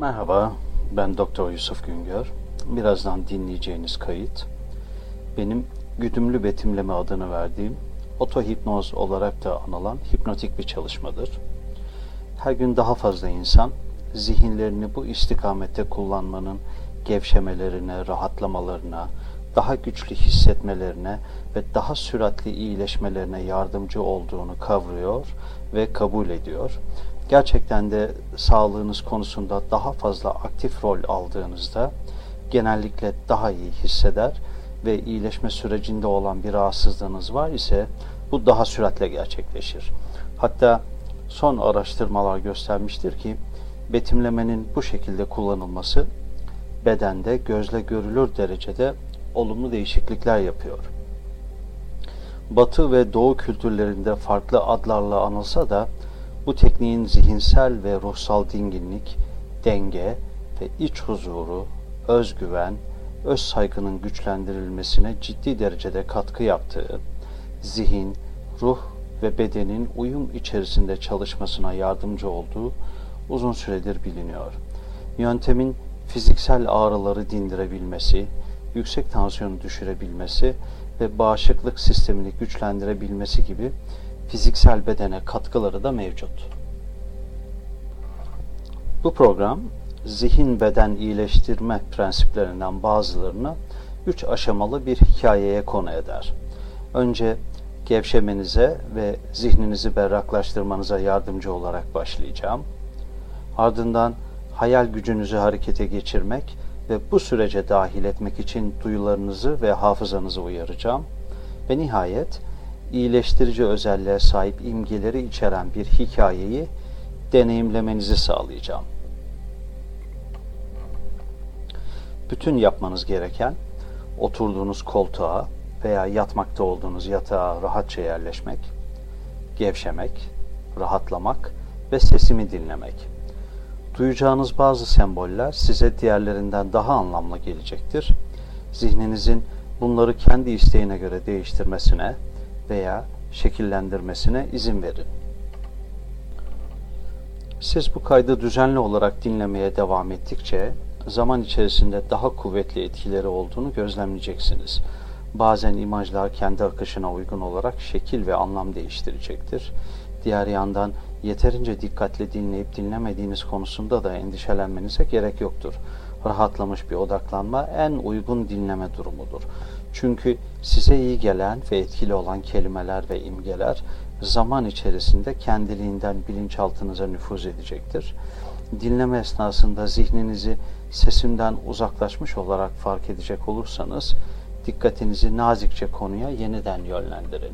Merhaba, ben Doktor Yusuf Güngör. Birazdan dinleyeceğiniz kayıt, benim güdümlü betimleme adını verdiğim otohipnoz olarak da anılan hipnotik bir çalışmadır. Her gün daha fazla insan zihinlerini bu istikamette kullanmanın gevşemelerine, rahatlamalarına, daha güçlü hissetmelerine ve daha süratli iyileşmelerine yardımcı olduğunu kavruyor ve kabul ediyor. Gerçekten de sağlığınız konusunda daha fazla aktif rol aldığınızda genellikle daha iyi hisseder ve iyileşme sürecinde olan bir rahatsızlığınız var ise bu daha süratle gerçekleşir. Hatta son araştırmalar göstermiştir ki betimlemenin bu şekilde kullanılması bedende gözle görülür derecede olumlu değişiklikler yapıyor. Batı ve Doğu kültürlerinde farklı adlarla anılsa da bu tekniğin zihinsel ve ruhsal dinginlik, denge ve iç huzuru, özgüven, öz saygının güçlendirilmesine ciddi derecede katkı yaptığı, zihin, ruh ve bedenin uyum içerisinde çalışmasına yardımcı olduğu uzun süredir biliniyor. Yöntemin fiziksel ağrıları dindirebilmesi, yüksek tansiyonu düşürebilmesi ve bağışıklık sistemini güçlendirebilmesi gibi fiziksel bedene katkıları da mevcut. Bu program zihin beden iyileştirme prensiplerinden bazılarını üç aşamalı bir hikayeye konu eder. Önce gevşemenize ve zihninizi berraklaştırmanıza yardımcı olarak başlayacağım. Ardından hayal gücünüzü harekete geçirmek ve bu sürece dahil etmek için duyularınızı ve hafızanızı uyaracağım. Ve nihayet iyileştirici özelliğe sahip imgeleri içeren bir hikayeyi deneyimlemenizi sağlayacağım. Bütün yapmanız gereken oturduğunuz koltuğa veya yatmakta olduğunuz yatağa rahatça yerleşmek, gevşemek, rahatlamak ve sesimi dinlemek. Duyacağınız bazı semboller size diğerlerinden daha anlamlı gelecektir. Zihninizin bunları kendi isteğine göre değiştirmesine veya şekillendirmesine izin verin. Siz bu kaydı düzenli olarak dinlemeye devam ettikçe zaman içerisinde daha kuvvetli etkileri olduğunu gözlemleyeceksiniz. Bazen imajlar kendi akışına uygun olarak şekil ve anlam değiştirecektir. Diğer yandan yeterince dikkatli dinleyip dinlemediğiniz konusunda da endişelenmenize gerek yoktur. Rahatlamış bir odaklanma en uygun dinleme durumudur. Çünkü size iyi gelen ve etkili olan kelimeler ve imgeler zaman içerisinde kendiliğinden bilinçaltınıza nüfuz edecektir. Dinleme esnasında zihninizi sesimden uzaklaşmış olarak fark edecek olursanız dikkatinizi nazikçe konuya yeniden yönlendirin.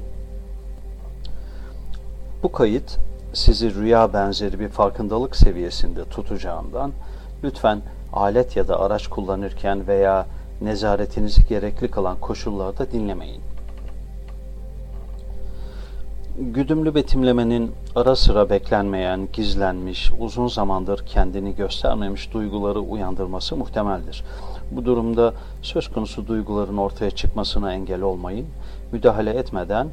Bu kayıt sizi rüya benzeri bir farkındalık seviyesinde tutacağından lütfen alet ya da araç kullanırken veya nezaretinizi gerekli kalan koşullarda dinlemeyin. Güdümlü betimlemenin ara sıra beklenmeyen, gizlenmiş, uzun zamandır kendini göstermemiş duyguları uyandırması muhtemeldir. Bu durumda söz konusu duyguların ortaya çıkmasına engel olmayın, müdahale etmeden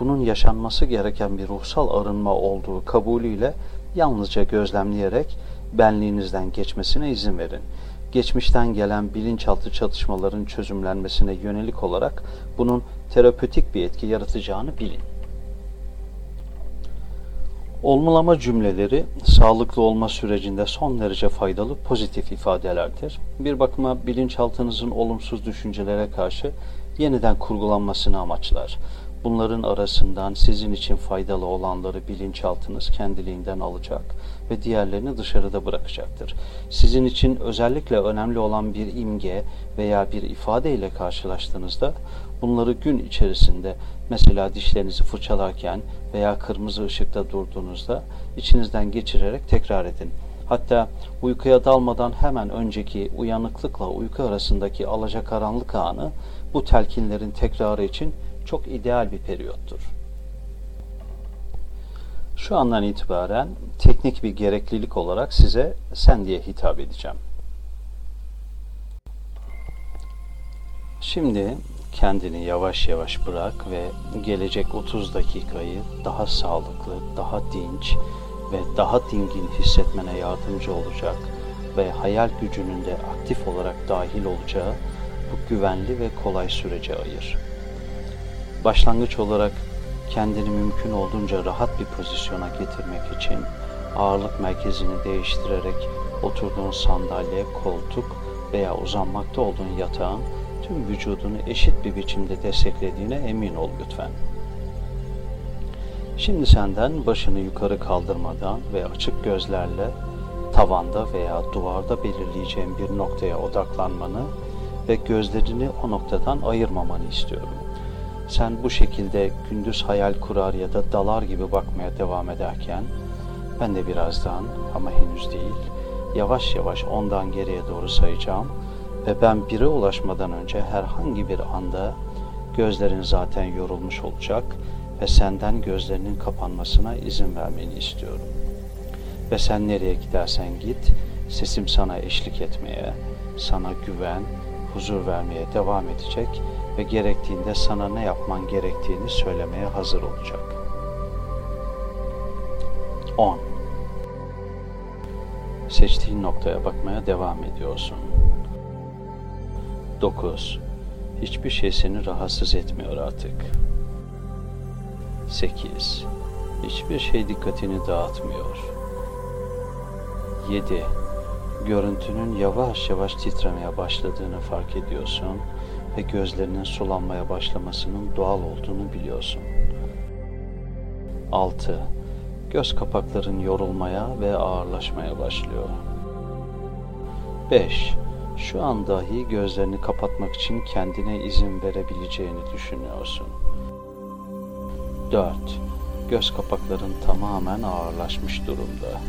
bunun yaşanması gereken bir ruhsal arınma olduğu kabulüyle yalnızca gözlemleyerek benliğinizden geçmesine izin verin. Geçmişten gelen bilinçaltı çatışmaların çözümlenmesine yönelik olarak bunun terapötik bir etki yaratacağını bilin. Olmalama cümleleri sağlıklı olma sürecinde son derece faydalı pozitif ifadelerdir. Bir bakıma bilinçaltınızın olumsuz düşüncelere karşı yeniden kurgulanmasını amaçlar. Bunların arasından sizin için faydalı olanları bilinçaltınız kendiliğinden alacak ve diğerlerini dışarıda bırakacaktır. Sizin için özellikle önemli olan bir imge veya bir ifade ile karşılaştığınızda bunları gün içerisinde mesela dişlerinizi fırçalarken veya kırmızı ışıkta durduğunuzda içinizden geçirerek tekrar edin. Hatta uykuya dalmadan hemen önceki uyanıklıkla uyku arasındaki alacakaranlık anı bu telkinlerin tekrarı için çok ideal bir periyottur. Şu andan itibaren teknik bir gereklilik olarak size sen diye hitap edeceğim. Şimdi kendini yavaş yavaş bırak ve gelecek 30 dakikayı daha sağlıklı, daha dinç ve daha dingin hissetmene yardımcı olacak ve hayal gücünün de aktif olarak dahil olacağı bu güvenli ve kolay sürece ayır. Başlangıç olarak kendini mümkün olduğunca rahat bir pozisyona getirmek için ağırlık merkezini değiştirerek oturduğun sandalye, koltuk veya uzanmakta olduğun yatağın tüm vücudunu eşit bir biçimde desteklediğine emin ol lütfen. Şimdi senden başını yukarı kaldırmadan ve açık gözlerle tavanda veya duvarda belirleyeceğin bir noktaya odaklanmanı ve gözlerini o noktadan ayırmamanı istiyorum. Sen bu şekilde gündüz hayal kurar ya da dalar gibi bakmaya devam ederken ben de birazdan ama henüz değil yavaş yavaş ondan geriye doğru sayacağım ve ben bire ulaşmadan önce herhangi bir anda gözlerin zaten yorulmuş olacak ve senden gözlerinin kapanmasına izin vermeni istiyorum. Ve sen nereye gidersen git, sesim sana eşlik etmeye, sana güven, huzur vermeye devam edecek ve gerektiğinde sana ne yapman gerektiğini söylemeye hazır olacak. 10. Seçtiğin noktaya bakmaya devam ediyorsun. 9. Hiçbir şey seni rahatsız etmiyor artık. 8. Hiçbir şey dikkatini dağıtmıyor. 7. Görüntünün yavaş yavaş titremeye başladığını fark ediyorsun ve gözlerinin sulanmaya başlamasının doğal olduğunu biliyorsun. 6. Göz kapakların yorulmaya ve ağırlaşmaya başlıyor. 5. Şu an dahi gözlerini kapatmak için kendine izin verebileceğini düşünüyorsun. 4. Göz kapakların tamamen ağırlaşmış durumda.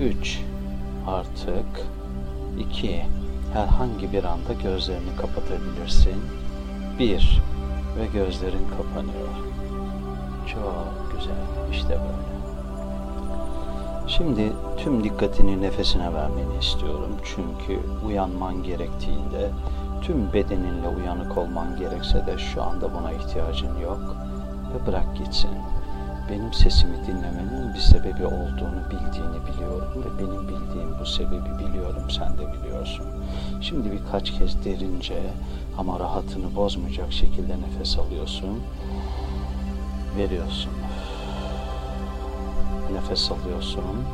3. Artık 2. Herhangi bir anda gözlerini kapatabilirsin. 1. Ve gözlerin kapanıyor. Çok güzel. İşte böyle. Şimdi tüm dikkatini nefesine vermeni istiyorum. Çünkü uyanman gerektiğinde tüm bedeninle uyanık olman gerekse de şu anda buna ihtiyacın yok ve bırak gitsin. Benim sesimi dinlemenin bir sebebi olduğunu bildiğini biliyorum ve benim bildiğim bu sebebi biliyorum, sen de biliyorsun. Şimdi birkaç kez derince ama rahatını bozmayacak şekilde nefes alıyorsun, veriyorsun. Nefes alıyorsun,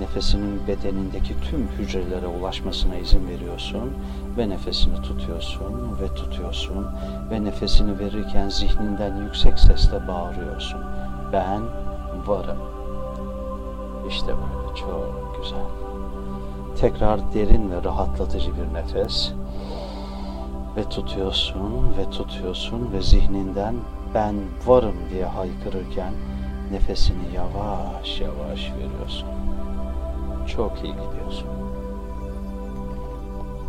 nefesinin bedenindeki tüm hücrelere ulaşmasına izin veriyorsun ve nefesini tutuyorsun ve tutuyorsun ve nefesini verirken zihninden yüksek sesle bağırıyorsun. Ben varım. İşte böyle çok güzel. Tekrar derin ve rahatlatıcı bir nefes ve tutuyorsun ve tutuyorsun ve zihninden ben varım diye haykırırken nefesini yavaş yavaş veriyorsun. Çok iyi gidiyorsun.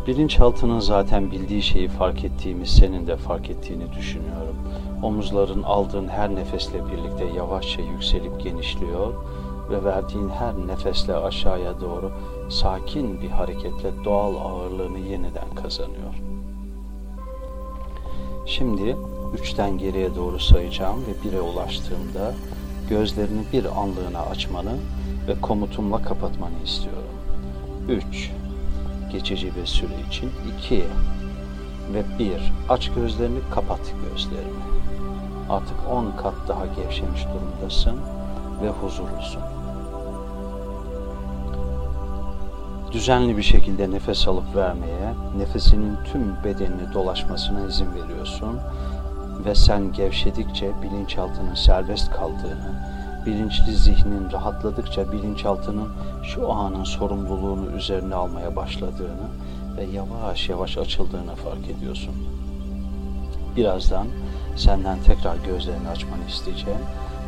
Bilinçaltının zaten bildiği şeyi fark ettiğimiz senin de fark ettiğini düşünüyorum. Omuzların aldığın her nefesle birlikte yavaşça yükselip genişliyor ve verdiğin her nefesle aşağıya doğru sakin bir hareketle doğal ağırlığını yeniden kazanıyor. Şimdi üçten geriye doğru sayacağım ve bire ulaştığımda gözlerini bir anlığına açmanı ve komutumla kapatmanı istiyorum. 3. Geçici bir süre için 2 ve 1. Aç gözlerini, kapat gözlerini. Artık 10 kat daha gevşemiş durumdasın ve huzurlusun. Düzenli bir şekilde nefes alıp vermeye, nefesinin tüm bedenini dolaşmasına izin veriyorsun ve sen gevşedikçe bilinçaltının serbest kaldığını, bilinçli zihnin rahatladıkça bilinçaltının şu anın sorumluluğunu üzerine almaya başladığını ve yavaş yavaş açıldığını fark ediyorsun. Birazdan senden tekrar gözlerini açmanı isteyeceğim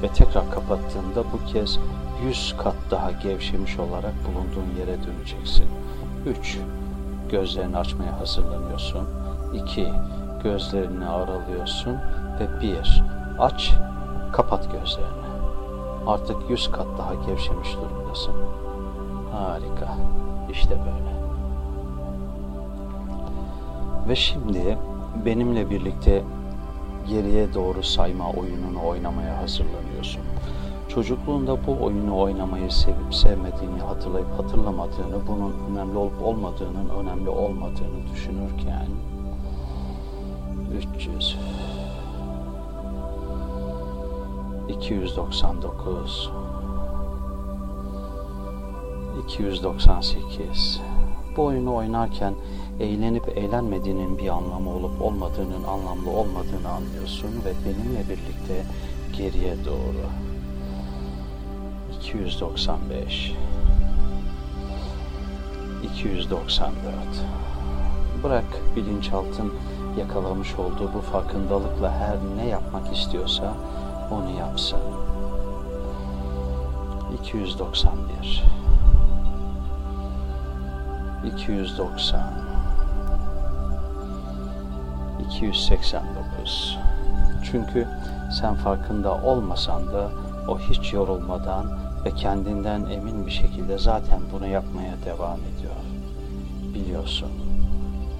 ve tekrar kapattığında bu kez yüz kat daha gevşemiş olarak bulunduğun yere döneceksin. 3. Gözlerini açmaya hazırlanıyorsun. 2. Gözlerini aralıyorsun ve 1. Aç, kapat gözlerini. Artık yüz kat daha gevşemiş durumdasın. Harika. İşte böyle. Ve şimdi benimle birlikte geriye doğru sayma oyununu oynamaya hazırlanıyorsun. Çocukluğunda bu oyunu oynamayı sevip sevmediğini hatırlayıp hatırlamadığını, bunun önemli olup olmadığının önemli olmadığını düşünürken 300 299 298 Bu oyunu oynarken eğlenip eğlenmediğinin bir anlamı olup olmadığının anlamlı olmadığını anlıyorsun ve benimle birlikte geriye doğru 295 294 Bırak bilinçaltın yakalamış olduğu bu farkındalıkla her ne yapmak istiyorsa onu yapsın. 291 290 289 Çünkü sen farkında olmasan da o hiç yorulmadan ve kendinden emin bir şekilde zaten bunu yapmaya devam ediyor. Biliyorsun,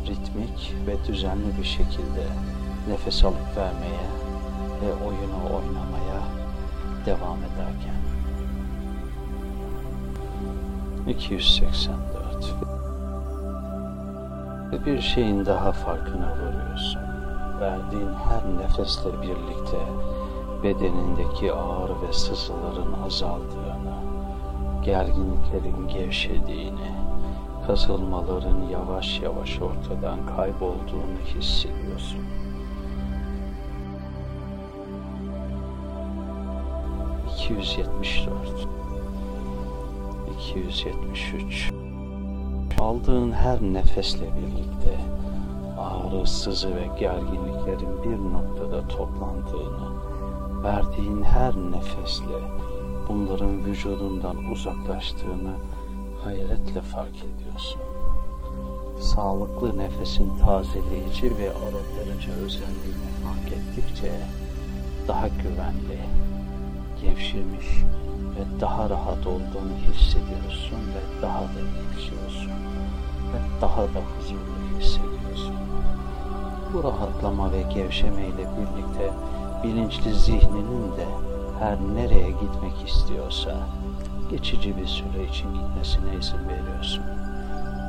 ritmik ve düzenli bir şekilde nefes alıp vermeye ve oyunu oynamaya devam ederken. 284 Ve bir şeyin daha farkına varıyorsun. Verdiğin her nefesle birlikte bedenindeki ağrı ve sızıların azaldığını, gerginliklerin gevşediğini, kasılmaların yavaş yavaş ortadan kaybolduğunu hissediyorsun. İki yüz yetmiş dört, iki yüz yetmiş üç. Aldığın her nefesle birlikte ağrı, sızı ve gerginliklerin bir noktada toplandığını, verdiğin her nefesle bunların vücudundan uzaklaştığını hayretle fark ediyorsun. Sağlıklı nefesin tazeleyici ve arındırıcı özelliğini fark ettikçe daha güvenli, gevşemiş ve daha rahat olduğunu hissediyorsun ve daha da gevşiyorsun ve daha da huzurlu hissediyorsun. Bu rahatlama ve gevşemeyle birlikte bilinçli zihninin de her nereye gitmek istiyorsa geçici bir süre için gitmesine izin veriyorsun.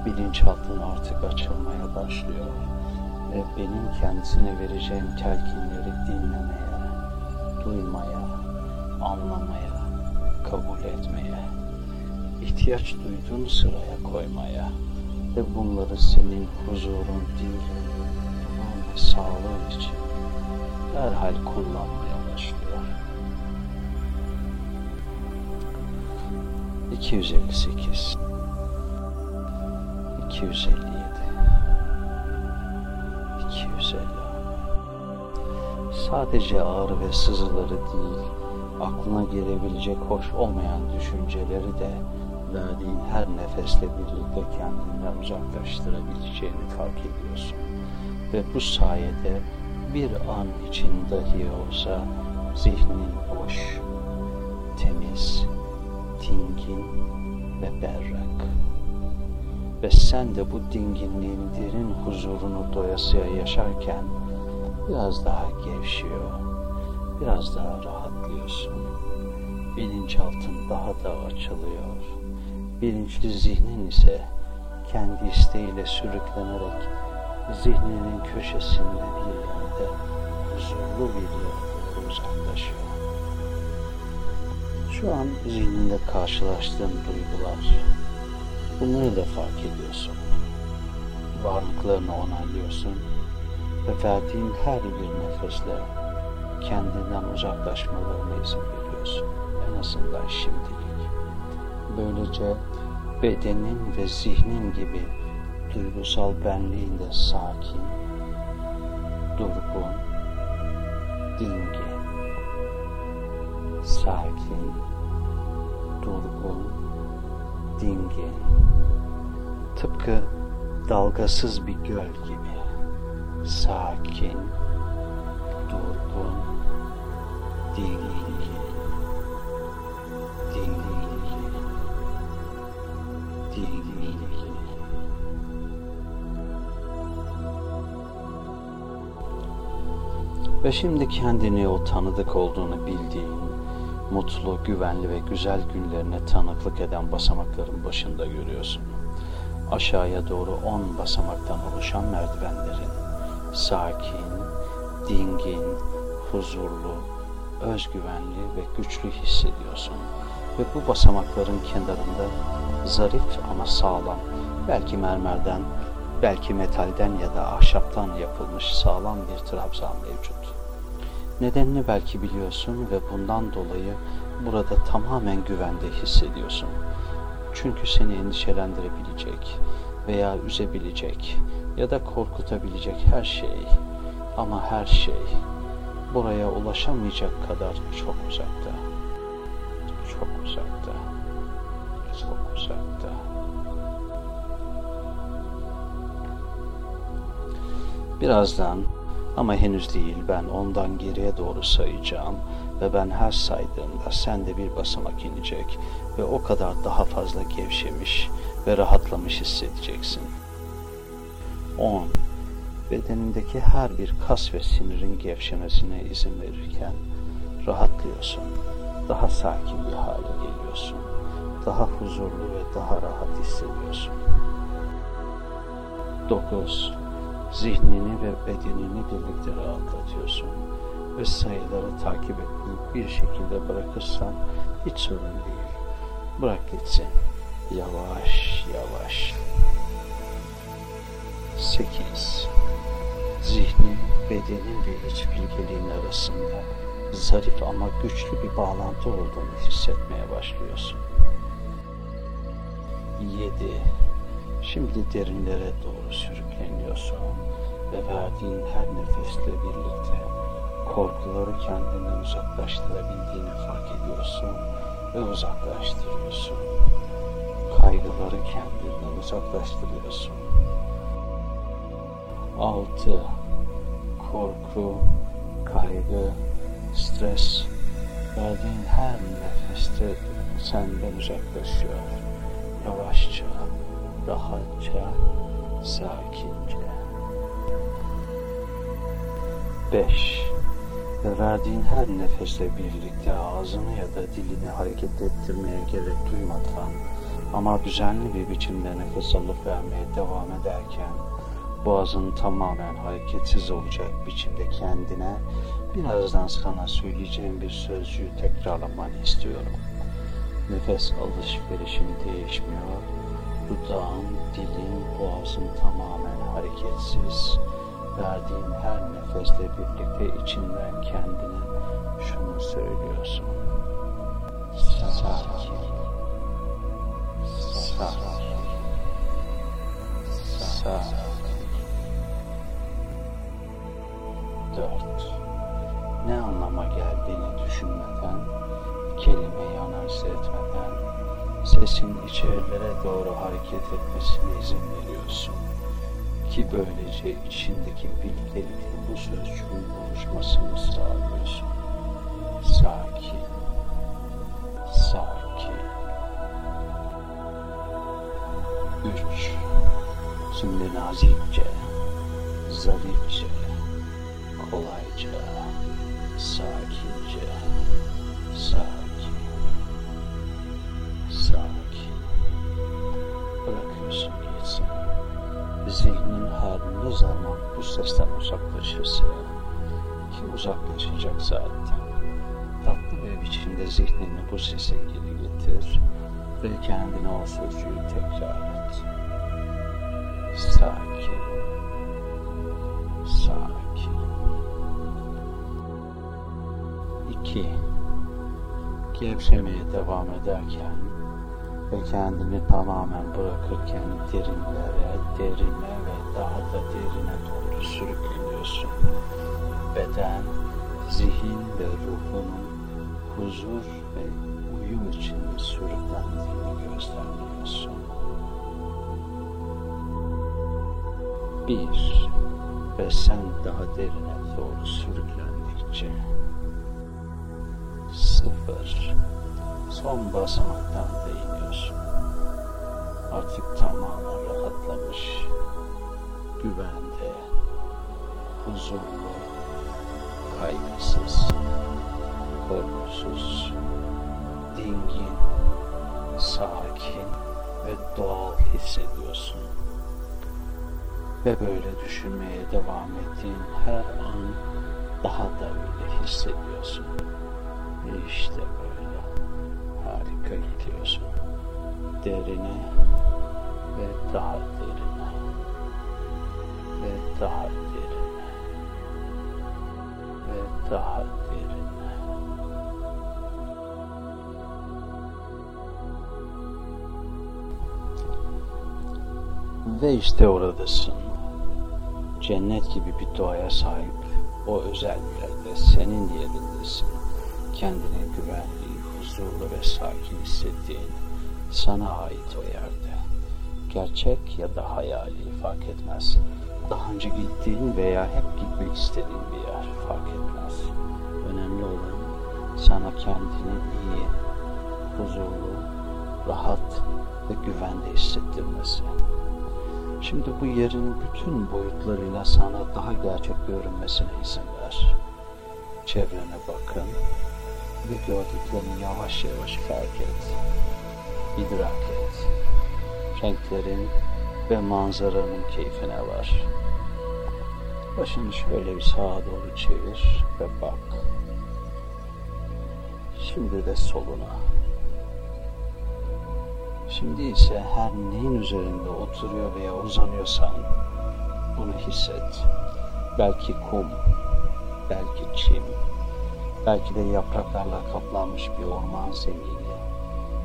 Bilinçaltın artık açılmaya başlıyor ve benim kendisine vereceğim telkinleri dinlemeye, duymaya, anlamaya, kabul etmeye, ihtiyaç duyduğun sıraya koymaya ve bunları senin huzurun, ve sağlığın için derhal kullanmaya 258 257 250 Sadece ağrı ve sızıları değil, aklına gelebilecek hoş olmayan düşünceleri de verdiğin her nefesle birlikte kendinden uzaklaştırabileceğini fark ediyorsun. Ve bu sayede bir an için dahi olsa zihnin boş, temiz, dingin ve berrak. Ve sen de bu dinginliğin derin huzurunu doyasıya yaşarken biraz daha gevşiyor, biraz daha rahatlıyorsun. Bilinçaltın daha da açılıyor. Bilinçli zihnin ise kendi isteğiyle sürüklenerek zihninin köşesinde bir yerde huzurlu bir yerde uzaklaşıyor. Şu an zihninde karşılaştığın duygular, bunları da fark ediyorsun. Varlıklarını onaylıyorsun ve verdiğin her bir nefesle kendinden uzaklaşmalarına izin veriyorsun. En azından şimdilik. Böylece bedenin ve zihnin gibi duygusal benliğinde sakin, durgun, dingin, sakin, dingin, tıpkı dalgasız bir göl gibi, sakin, durgun, dingin, dingin, dingin. Ve şimdi kendini o tanıdık olduğunu bildiğin, mutlu, güvenli ve güzel günlerine tanıklık eden basamakların başında görüyorsun. Aşağıya doğru on basamaktan oluşan merdivenlerin sakin, dingin, huzurlu, özgüvenli ve güçlü hissediyorsun. Ve bu basamakların kenarında zarif ama sağlam, belki mermerden, belki metalden ya da ahşaptan yapılmış sağlam bir trabzan mevcut. Nedenini belki biliyorsun ve bundan dolayı burada tamamen güvende hissediyorsun. Çünkü seni endişelendirebilecek veya üzebilecek ya da korkutabilecek her şey ama her şey buraya ulaşamayacak kadar çok uzakta. Çok uzakta. Çok uzakta. Birazdan ama henüz değil ben ondan geriye doğru sayacağım ve ben her saydığımda sen de bir basamak inecek ve o kadar daha fazla gevşemiş ve rahatlamış hissedeceksin. 10. Bedenindeki her bir kas ve sinirin gevşemesine izin verirken rahatlıyorsun. Daha sakin bir hale geliyorsun. Daha huzurlu ve daha rahat hissediyorsun. 9 zihnini ve bedenini birlikte rahatlatıyorsun ve sayıları takip etmeyi bir şekilde bırakırsan hiç sorun değil. Bırak gitsin. Yavaş yavaş. 8. Zihnin, bedenin ve iç bilgeliğin arasında zarif ama güçlü bir bağlantı olduğunu hissetmeye başlıyorsun. 7. Şimdi derinlere doğru sürükleniyorsun ve verdiğin her nefesle birlikte korkuları kendinden uzaklaştırabildiğini fark ediyorsun ve uzaklaştırıyorsun. Kaygıları kendinden uzaklaştırıyorsun. 6. Korku, kaygı, stres verdiğin her nefeste senden uzaklaşıyor. Yavaşça, rahatça, sakince. 5. Ve verdiğin her nefesle birlikte ağzını ya da dilini hareket ettirmeye gerek duymadan ama düzenli bir biçimde nefes alıp vermeye devam ederken boğazın tamamen hareketsiz olacak biçimde kendine birazdan sana söyleyeceğim bir sözcüğü tekrarlamanı istiyorum. Nefes alışverişin değişmiyor, dudağın, dilin, boğazın tamamen hareketsiz. Verdiğin her nefesle birlikte içinden kendine şunu söylüyorsun. Sakin. Sakin. Sakin. Dört. Ne anlama geldiğini düşünmeden, kelimeyi analiz etmeden, sesin içerilere doğru hareket etmesine izin veriyorsun. Ki böylece içindeki bilgelikle bu sözcüğün buluşmasını sağlıyorsun. Sakin, sakin. Üç. Şimdi nazikçe, zarifçe, kolayca, sakince, sakin, her ne zaman bu sesten uzaklaşırsa, ki uzaklaşacak zaten, tatlı bir biçimde zihnini bu sese geri getir ve kendine o sözcüğü tekrar et. Sakin, sakin. İki, gevşemeye devam ederken ve kendini tamamen bırakırken derinlere, daha derine doğru sürükleniyorsun. Beden, zihin ve ruhunun huzur ve uyum içinde sürüklendiğini gözlemliyorsun. Bir ve sen daha derine doğru sürüklendikçe sıfır son basamaktan da. Artık tamamen rahatlamış, güvende, huzurlu, kaygısız, korkusuz, dingin, sakin ve doğal hissediyorsun. Ve böyle düşünmeye devam ettiğin her an daha da öyle hissediyorsun. Ve işte böyle harika gidiyorsun. Derine ve daha derine daha derine ve daha derine. Ve işte oradasın. Cennet gibi bir doğaya sahip o özel yerde senin yerindesin. Kendine güvenli, huzurlu ve sakin hissettiğin sana ait o yerde. Gerçek ya da hayali fark etmez. Daha önce gittiğin veya hep gitmek istediğin bir yer fark etmez. Önemli olan sana kendini iyi, huzurlu, rahat ve güvende hissettirmesi. Şimdi bu yerin bütün boyutlarıyla sana daha gerçek görünmesine izin ver. Çevrene bakın ve gördüklerini yavaş yavaş fark et. İdrak et. Renklerin ve manzaranın keyfine var. Başını şöyle bir sağa doğru çevir ve bak. Şimdi de soluna. Şimdi ise her neyin üzerinde oturuyor veya uzanıyorsan bunu hisset. Belki kum, belki çim, belki de yapraklarla kaplanmış bir orman zemini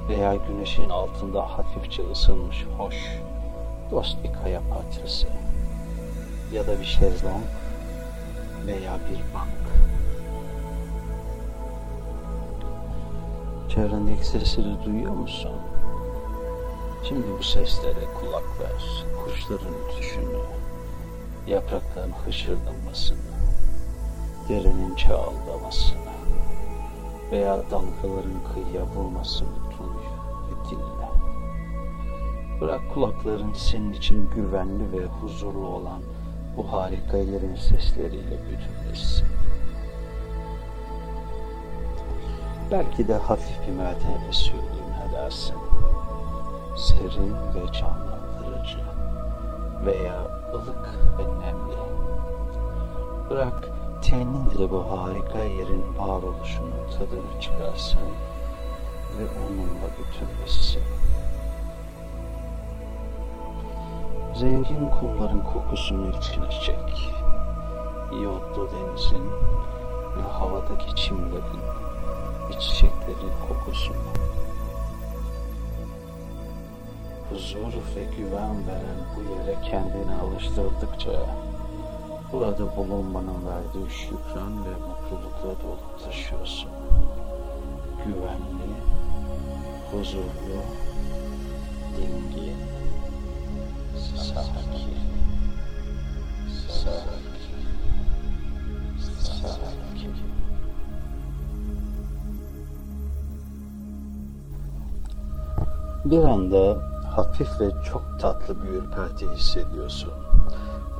veya güneşin altında hafifçe ısınmış hoş, dost bir kaya parçası ya da bir şezlong veya bir bank. Çevrendeki sesleri duyuyor musun? Şimdi bu seslere kulak ver. Kuşların ötüşünü, yaprakların hışırdamasını, derinin çağıldamasını veya dalgaların kıyıya vurmasını duy ve dinle. Bırak kulakların senin için güvenli ve huzurlu olan bu harika yerin sesleriyle bütünleşsin. Belki de hafif bir söyleyeyim edersin serin ve canlandırıcı veya ılık ve nemli. Bırak tenin de bu harika yerin varoluşunun tadını çıkarsın ve onunla bütünleşsin. Zengin kumların kokusunu içine çek. İyotlu denizin ve havadaki çimlerin ve çiçeklerin kokusunu huzur ve güven veren bu yere kendini alıştırdıkça burada bulunmanın verdiği şükran ve mutlulukla dolup taşıyorsun. Güvenli, huzurlu, dingin, Bir anda hafif ve çok tatlı bir ürperti hissediyorsun.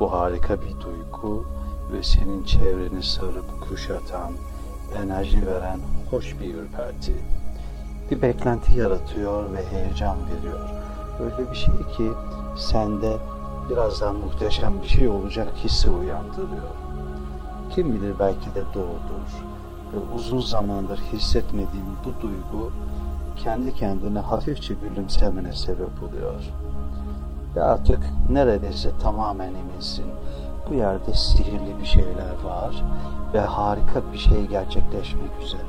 Bu harika bir duygu ve senin çevreni sarıp kuşatan, enerji veren hoş bir ürperti. Bir beklenti yaratıyor ve heyecan veriyor. Öyle bir şey ki sende birazdan muhteşem bir şey olacak hissi uyandırıyor. Kim bilir belki de doğrudur ve uzun zamandır hissetmediğin bu duygu kendi kendine hafifçe gülümsemene sebep oluyor. Ve artık neredeyse tamamen eminsin. Bu yerde sihirli bir şeyler var ve harika bir şey gerçekleşmek üzere.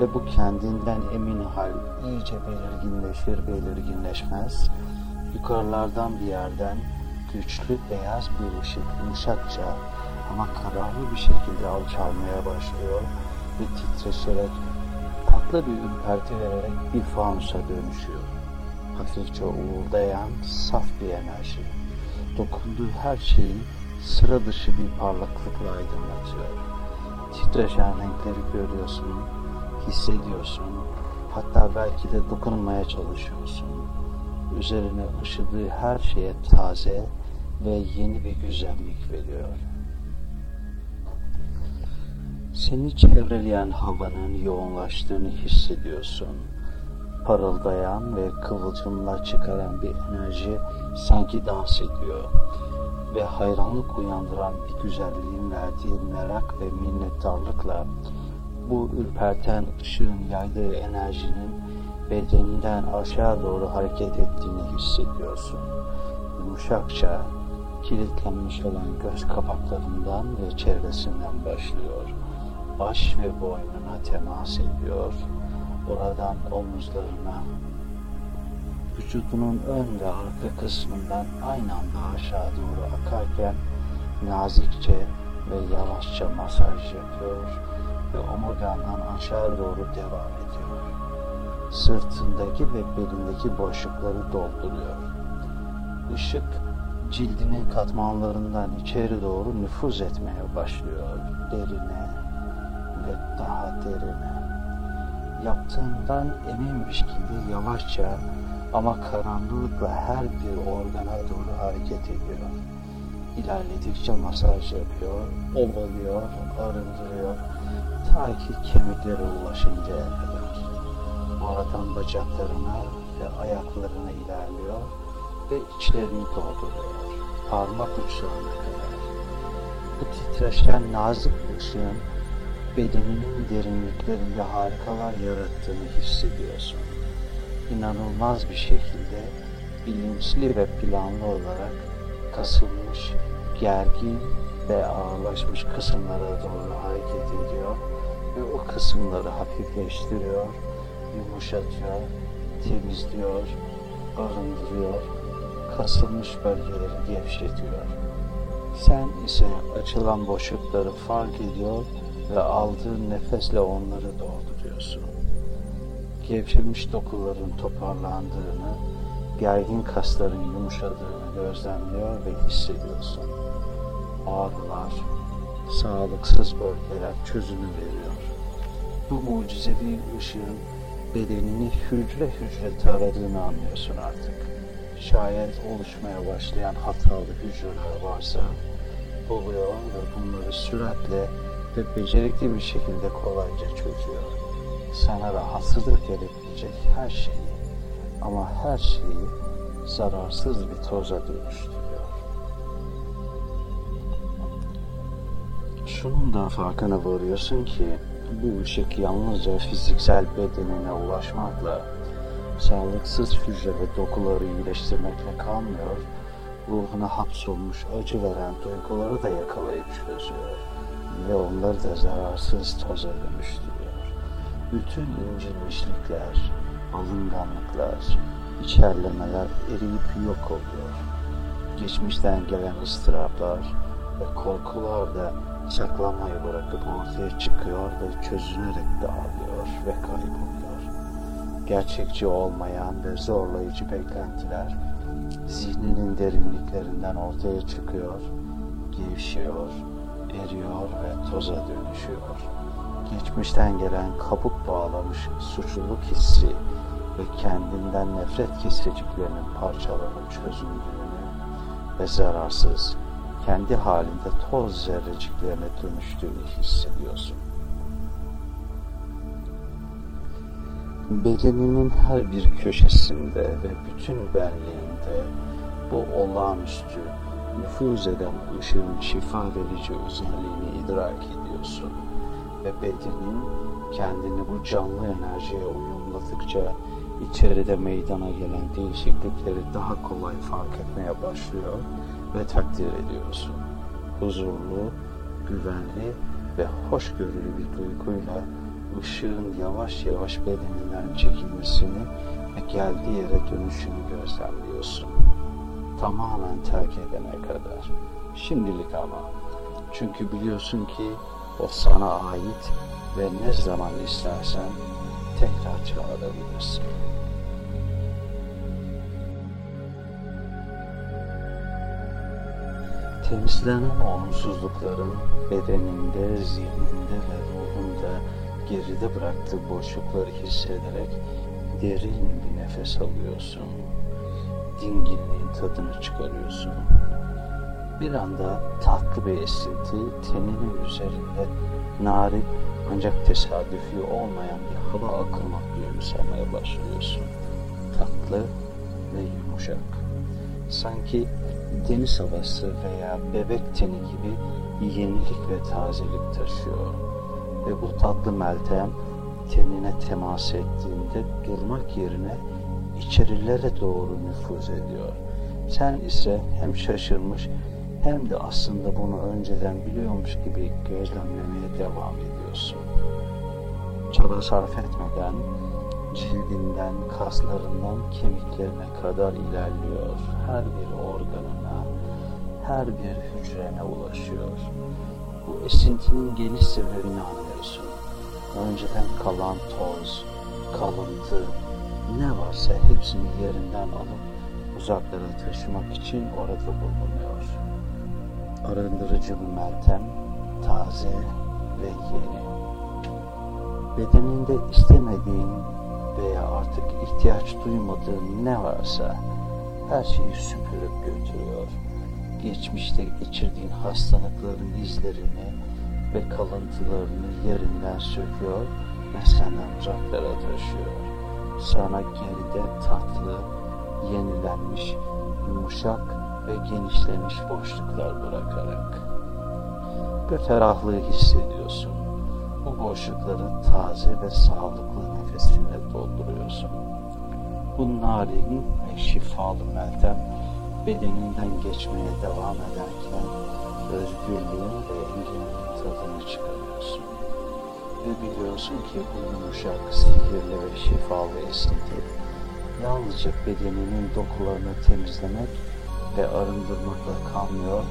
Ve bu kendinden emin hal iyice belirginleşir belirginleşmez. Yukarılardan bir yerden güçlü beyaz bir ışık yumuşakça ama kararlı bir şekilde alçalmaya başlıyor ve titreşerek tatlı bir ürperti vererek bir fanusa dönüşüyor. Hafifçe uğuldayan saf bir enerji. Dokunduğu her şeyi sıra dışı bir parlaklıkla aydınlatıyor. Titreşen renkleri görüyorsun, hissediyorsun, hatta belki de dokunmaya çalışıyorsun. Üzerine ışıdığı her şeye taze ve yeni bir güzellik veriyor. Seni çevreleyen havanın yoğunlaştığını hissediyorsun. Parıldayan ve kıvılcımlar çıkaran bir enerji sanki dans ediyor. Ve hayranlık uyandıran bir güzelliğin verdiği merak ve minnettarlıkla bu ürperten ışığın yaydığı enerjinin bedeninden aşağı doğru hareket ettiğini hissediyorsun. Yumuşakça kilitlenmiş olan göz kapaklarından ve çevresinden başlıyor. Baş ve boynuna temas ediyor. Oradan omuzlarına, vücudunun ön ve arka kısmından aynı anda aşağı doğru akarken nazikçe ve yavaşça masaj yapıyor ve omurgandan aşağı doğru devam. Sırtındaki ve belindeki boşlukları dolduruyor. Işık cildinin katmanlarından içeri doğru nüfuz etmeye başlıyor. Derine ve daha derine. Yaptığından emin bir şekilde yavaşça ama karanlıkla her bir organa doğru hareket ediyor. İlerledikçe masaj yapıyor, ovalıyor, arındırıyor, ta ki kemiklere ulaşıncaya kadar. Oradan bacaklarına ve ayaklarına ilerliyor ve içlerini dolduruyor. Parmak uçlarına kadar. Bu titreşen nazik ışığın bedeninin derinliklerinde harikalar yarattığını hissediyorsun. İnanılmaz bir şekilde bilinçli ve planlı olarak kasılmış, gergin ve ağırlaşmış kısımlara doğru hareket ediyor ve o kısımları hafifleştiriyor, yumuşatıyor, temizliyor, arındırıyor, kasılmış bölgeleri gevşetiyor. Sen ise açılan boşlukları fark ediyor ve aldığın nefesle onları dolduruyorsun. Gevşemiş dokuların toparlandığını, gergin kasların yumuşadığını gözlemliyor ve hissediyorsun. Ağrılar, sağlıksız bölgeler çözümü veriyor. Bu mucizevi ışığın bedenini hücre hücre taradığını anlıyorsun artık. Şayet oluşmaya başlayan hatalı hücreler varsa buluyor ve bunları süratle ve becerikli bir şekilde kolayca çözüyor. Sana rahatsızlık verebilecek her şeyi ama her şeyi zararsız bir toza dönüştürüyor. Şunun da farkına varıyorsun ki bu ışık yalnızca fiziksel bedenine ulaşmakla sağlıksız hücre ve dokuları iyileştirmekle kalmıyor, ruhuna hapsolmuş acı veren duyguları da yakalayıp çözüyor ve onları da zararsız toza dönüştürüyor. Bütün incinmişlikler, alınganlıklar, içerlemeler eriyip yok oluyor. Geçmişten gelen ıstıraplar ve korkular da saklamayı bırakıp ortaya çıkıyor ve çözünerek dağılıyor ve kayboluyor. Gerçekçi olmayan ve zorlayıcı beklentiler zihninin derinliklerinden ortaya çıkıyor, gevşiyor, eriyor ve toza dönüşüyor. Geçmişten gelen kabuk bağlamış suçluluk hissi ve kendinden nefret keseciklerinin parçalanıp çözüldüğünü ve zararsız, kendi halinde toz zerreciklerine dönüştüğünü hissediyorsun. Bedeninin her bir köşesinde ve bütün benliğinde bu olağanüstü nüfuz eden ışığın şifa verici özelliğini idrak ediyorsun ve bedenin kendini bu canlı enerjiye uyumladıkça içeride meydana gelen değişiklikleri daha kolay fark etmeye başlıyor ve takdir ediyorsun. Huzurlu, güvenli ve hoşgörülü bir duyguyla ışığın yavaş yavaş bedeninden çekilmesini ve geldiği yere dönüşünü gözlemliyorsun. Tamamen terk edene kadar. Şimdilik ama. Çünkü biliyorsun ki o sana ait ve ne zaman istersen tekrar çağırabilirsin. Temizlenen olumsuzlukların bedeninde, zihninde ve ruhunda geride bıraktığı boşlukları hissederek derin bir nefes alıyorsun. Dinginliğin tadını çıkarıyorsun. Bir anda tatlı bir esinti teninin üzerinde narin ancak tesadüfi olmayan bir hava akıma duyumsamaya başlıyorsun. Tatlı ve yumuşak. Sanki deniz havası veya bebek teni gibi yenilik ve tazelik taşıyor. Ve bu tatlı meltem tenine temas ettiğinde durmak yerine içerilere doğru nüfuz ediyor. Sen ise hem şaşırmış hem de aslında bunu önceden biliyormuş gibi gözlemlemeye devam ediyorsun. Çaba sarf etmeden cildinden, kaslarından kemiklerine kadar ilerliyor. Her bir organına, her bir hücrene ulaşıyor. Bu esintinin geliş sebebini anlıyorsun. Önceden kalan toz, kalıntı, ne varsa hepsini yerinden alıp uzaklara taşımak için orada bulunuyor. Arındırıcı bir meltem, taze ve yeni. Bedeninde istemediğin veya artık ihtiyaç duymadığın ne varsa her şeyi süpürüp götürüyor. Geçmişte geçirdiğin hastalıkların izlerini ve kalıntılarını yerinden söküyor ve senden uzaklara taşıyor. Sana geride tatlı, yenilenmiş, yumuşak ve genişlemiş boşluklar bırakarak. Bir ferahlığı hissediyorsun. Bu boşlukları taze ve sağlıklı nefesinle dolduruyorsun. Bu narin ve şifalı meltem bedeninden geçmeye devam ederken özgürlüğün ve enginliğin tadını çıkarıyorsun. Ve biliyorsun ki bu yumuşak, sihirli ve şifalı esinti yalnızca bedeninin dokularını temizlemek ve arındırmakla kalmıyor,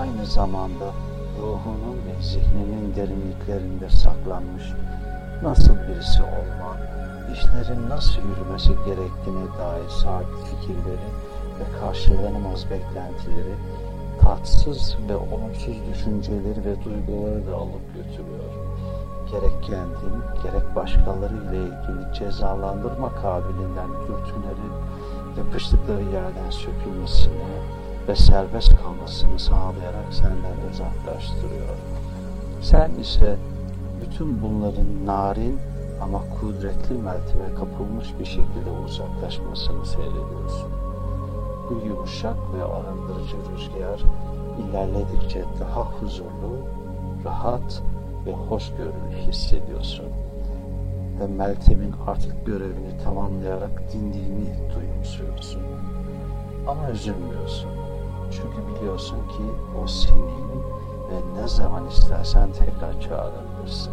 aynı zamanda ruhunun ve zihninin derinliklerinde saklanmış nasıl birisi olma, işlerin nasıl yürümesi gerektiğine dair sabit fikirleri ve karşılanamaz beklentileri, tatsız ve olumsuz düşünceleri ve duyguları da alıp götürüyor. Gerek kendin, gerek başkaları ile ilgili cezalandırma kabiliğinden dürtülerin yapıştıkları yerden sökülmesini ve serbest kalmasını sağlayarak senden uzaklaştırıyor. Sen ise bütün bunların narin ama kudretli melteme kapılmış bir şekilde uzaklaşmasını seyrediyorsun. Bu yumuşak ve arındırıcı rüzgar ilerledikçe daha huzurlu, rahat ve hoşgörülü hissediyorsun. Ve Meltem'in artık görevini tamamlayarak dindiğini duyumsuyorsun. Ama üzülmüyorsun. Çünkü biliyorsun ki o senin ve ne zaman istersen tekrar çağırabilirsin.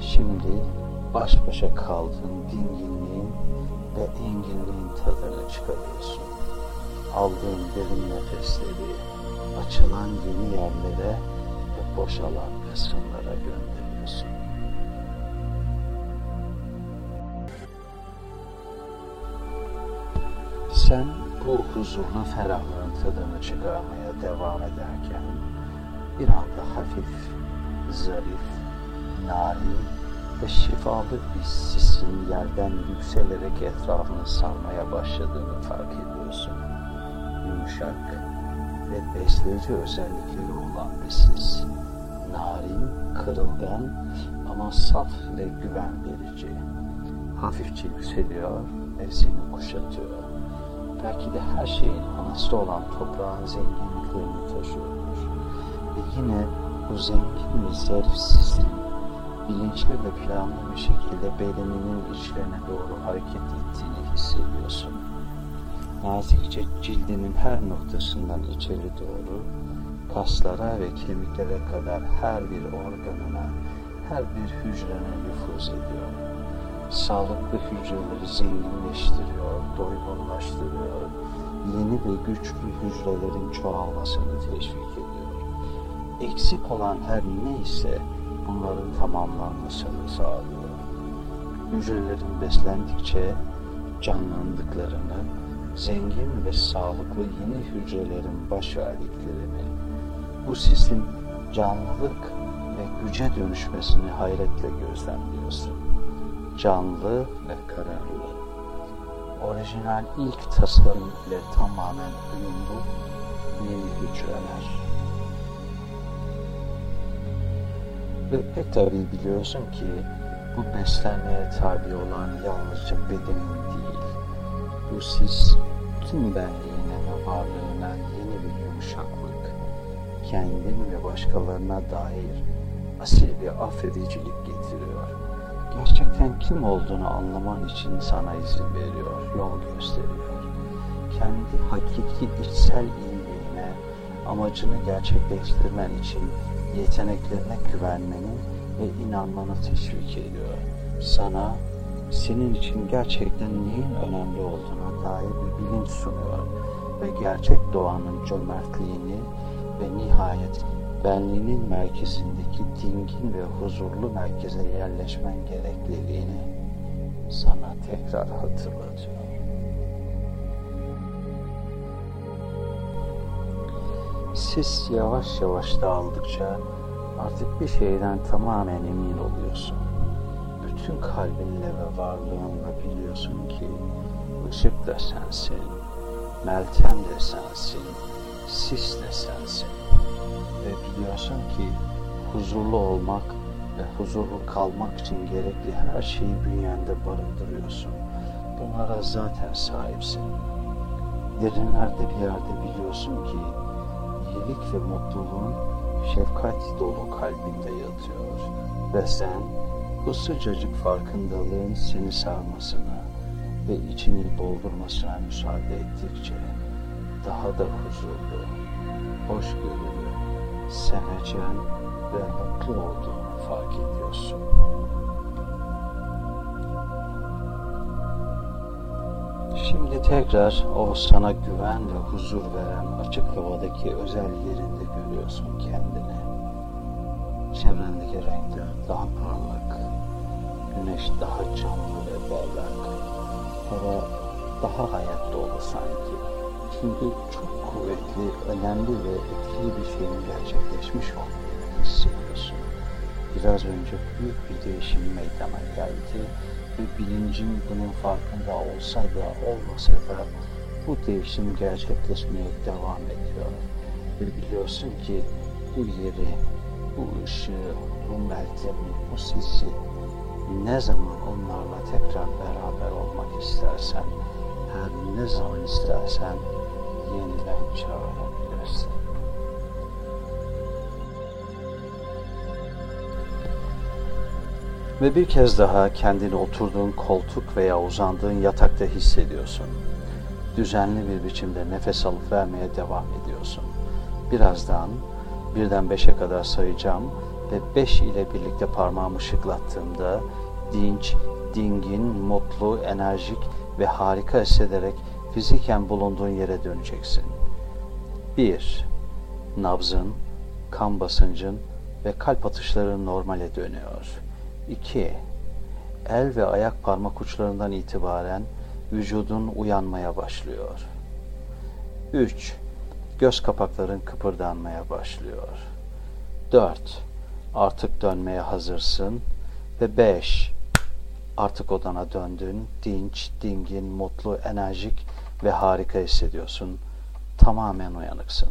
Şimdi baş başa kaldığın dinginliğin ve enginliğin tadını çıkarıyorsun. Aldığın derin nefesleri, açılan yeni yerlere ve boşalan kısımlara gönderiyorsun. Sen bu huzurlu ferahlığın tadını çıkarmaya devam ederken bir anda hafif, zarif, narin ve şifalı bir sisin yerden yükselerek etrafını sarmaya başladığını fark ediyorsun. Yumuşak ve besleyici özellikleri olan bir sis. Narin, kırılgan ama saf ve güven verici. Hafifçe yükseliyor ve seni kuşatıyor. Belki de her şeyin anası olan toprağın zenginliklerini taşıyordur. Ve yine bu zengin ve zarif sisin bilinçli ve planlı bir şekilde bedeninin içlerine doğru hareket ettiğini hissediyorsun. Nazikçe cildinin her noktasından içeri doğru, kaslara ve kemiklere kadar her bir organına, her bir hücrene nüfuz ediyor. Sağlıklı hücreleri zenginleştiriyor, doygunlaştırıyor, yeni ve güçlü hücrelerin çoğalmasını teşvik ediyor. Eksik olan her neyse bunların tamamlanmasını sağlıyor. Hücrelerin beslendikçe canlandıklarını, zengin ve sağlıklı yeni hücrelerin baş bu sisin canlılık ve güce dönüşmesini hayretle gözlemliyorsun. Canlı ve kararlı. Orijinal ilk tasarım ile tamamen uyumlu yeni hücreler. Ve pek tabii biliyorsun ki bu beslenmeye tabi olan yalnızca bedenin değil, bu sis tüm benliğine ve varlığına yeni bir yumuşaklık, kendin ve başkalarına dair asil bir affedicilik getiriyor. Gerçekten kim olduğunu anlaman için sana izin veriyor, yol gösteriyor. Kendi hakiki içsel iyiliğine, amacını gerçekleştirmen için yeteneklerine güvenmeni ve inanmanı teşvik ediyor. Sana senin için gerçekten neyin önemli olduğuna dair bir bilinç sunuyor ve gerçek doğanın cömertliğini ve nihayet benliğinin merkezindeki dingin ve huzurlu merkeze yerleşmen gerekliliğini sana tekrar hatırlatıyor. Sis yavaş yavaş dağıldıkça artık bir şeyden tamamen emin oluyorsun. Bütün kalbinle ve varlığınla biliyorsun ki ışık da sensin, Meltem de sensin, sis de sensin. Ve biliyorsun ki huzurlu olmak ve huzurlu kalmak için gerekli her şeyi bünyende barındırıyorsun. Bunlara zaten sahipsin. Derinlerde bir yerde biliyorsun ki iyilik ve mutluluğun şefkat dolu kalbinde yatıyor. Ve sen bu sıcacık farkındalığın seni sarmasına ve içini doldurmasına müsaade ettikçe daha da huzurlu, hoşgörülü, sevecen ve mutlu olduğunu fark ediyorsun. Şimdi tekrar o sana güven ve huzur veren açık havadaki özel yerinde görüyorsun kendini. Çevrendeki renkler daha parlak, güneş daha canlı ve berrak, hava daha hayat dolu sanki. Çünkü çok kuvvetli, önemli ve etkili bir şeyin gerçekleşmiş olduğunu hissediyorsun. Biraz önce büyük bir değişim meydana geldi ve bilincin bunun farkında olsa da olmasa da bu değişim gerçekleşmeye devam ediyor. Ve biliyorsun ki bu yeri, bu ışığı, bu meltemi, bu sesi ne zaman onlarla tekrar beraber olmak istersen, her ne zaman istersen yeniden çağırabilirsin. Ve bir kez daha kendini oturduğun koltuk veya uzandığın yatakta hissediyorsun. Düzenli bir biçimde nefes alıp vermeye devam ediyorsun. Birazdan birden beşe kadar sayacağım ve beş ile birlikte parmağımı şıklattığımda dinç, dingin, mutlu, enerjik ve harika hissederek fiziken bulunduğun yere döneceksin. 1. Nabzın, kan basıncın ve kalp atışların normale dönüyor. 2. El ve ayak parmak uçlarından itibaren vücudun uyanmaya başlıyor. 3. Göz kapakların kıpırdanmaya başlıyor. 4. Artık dönmeye hazırsın. Ve 5. Artık odana döndün, dinç, dingin, mutlu, enerjik ve harika hissediyorsun. Tamamen uyanıksın.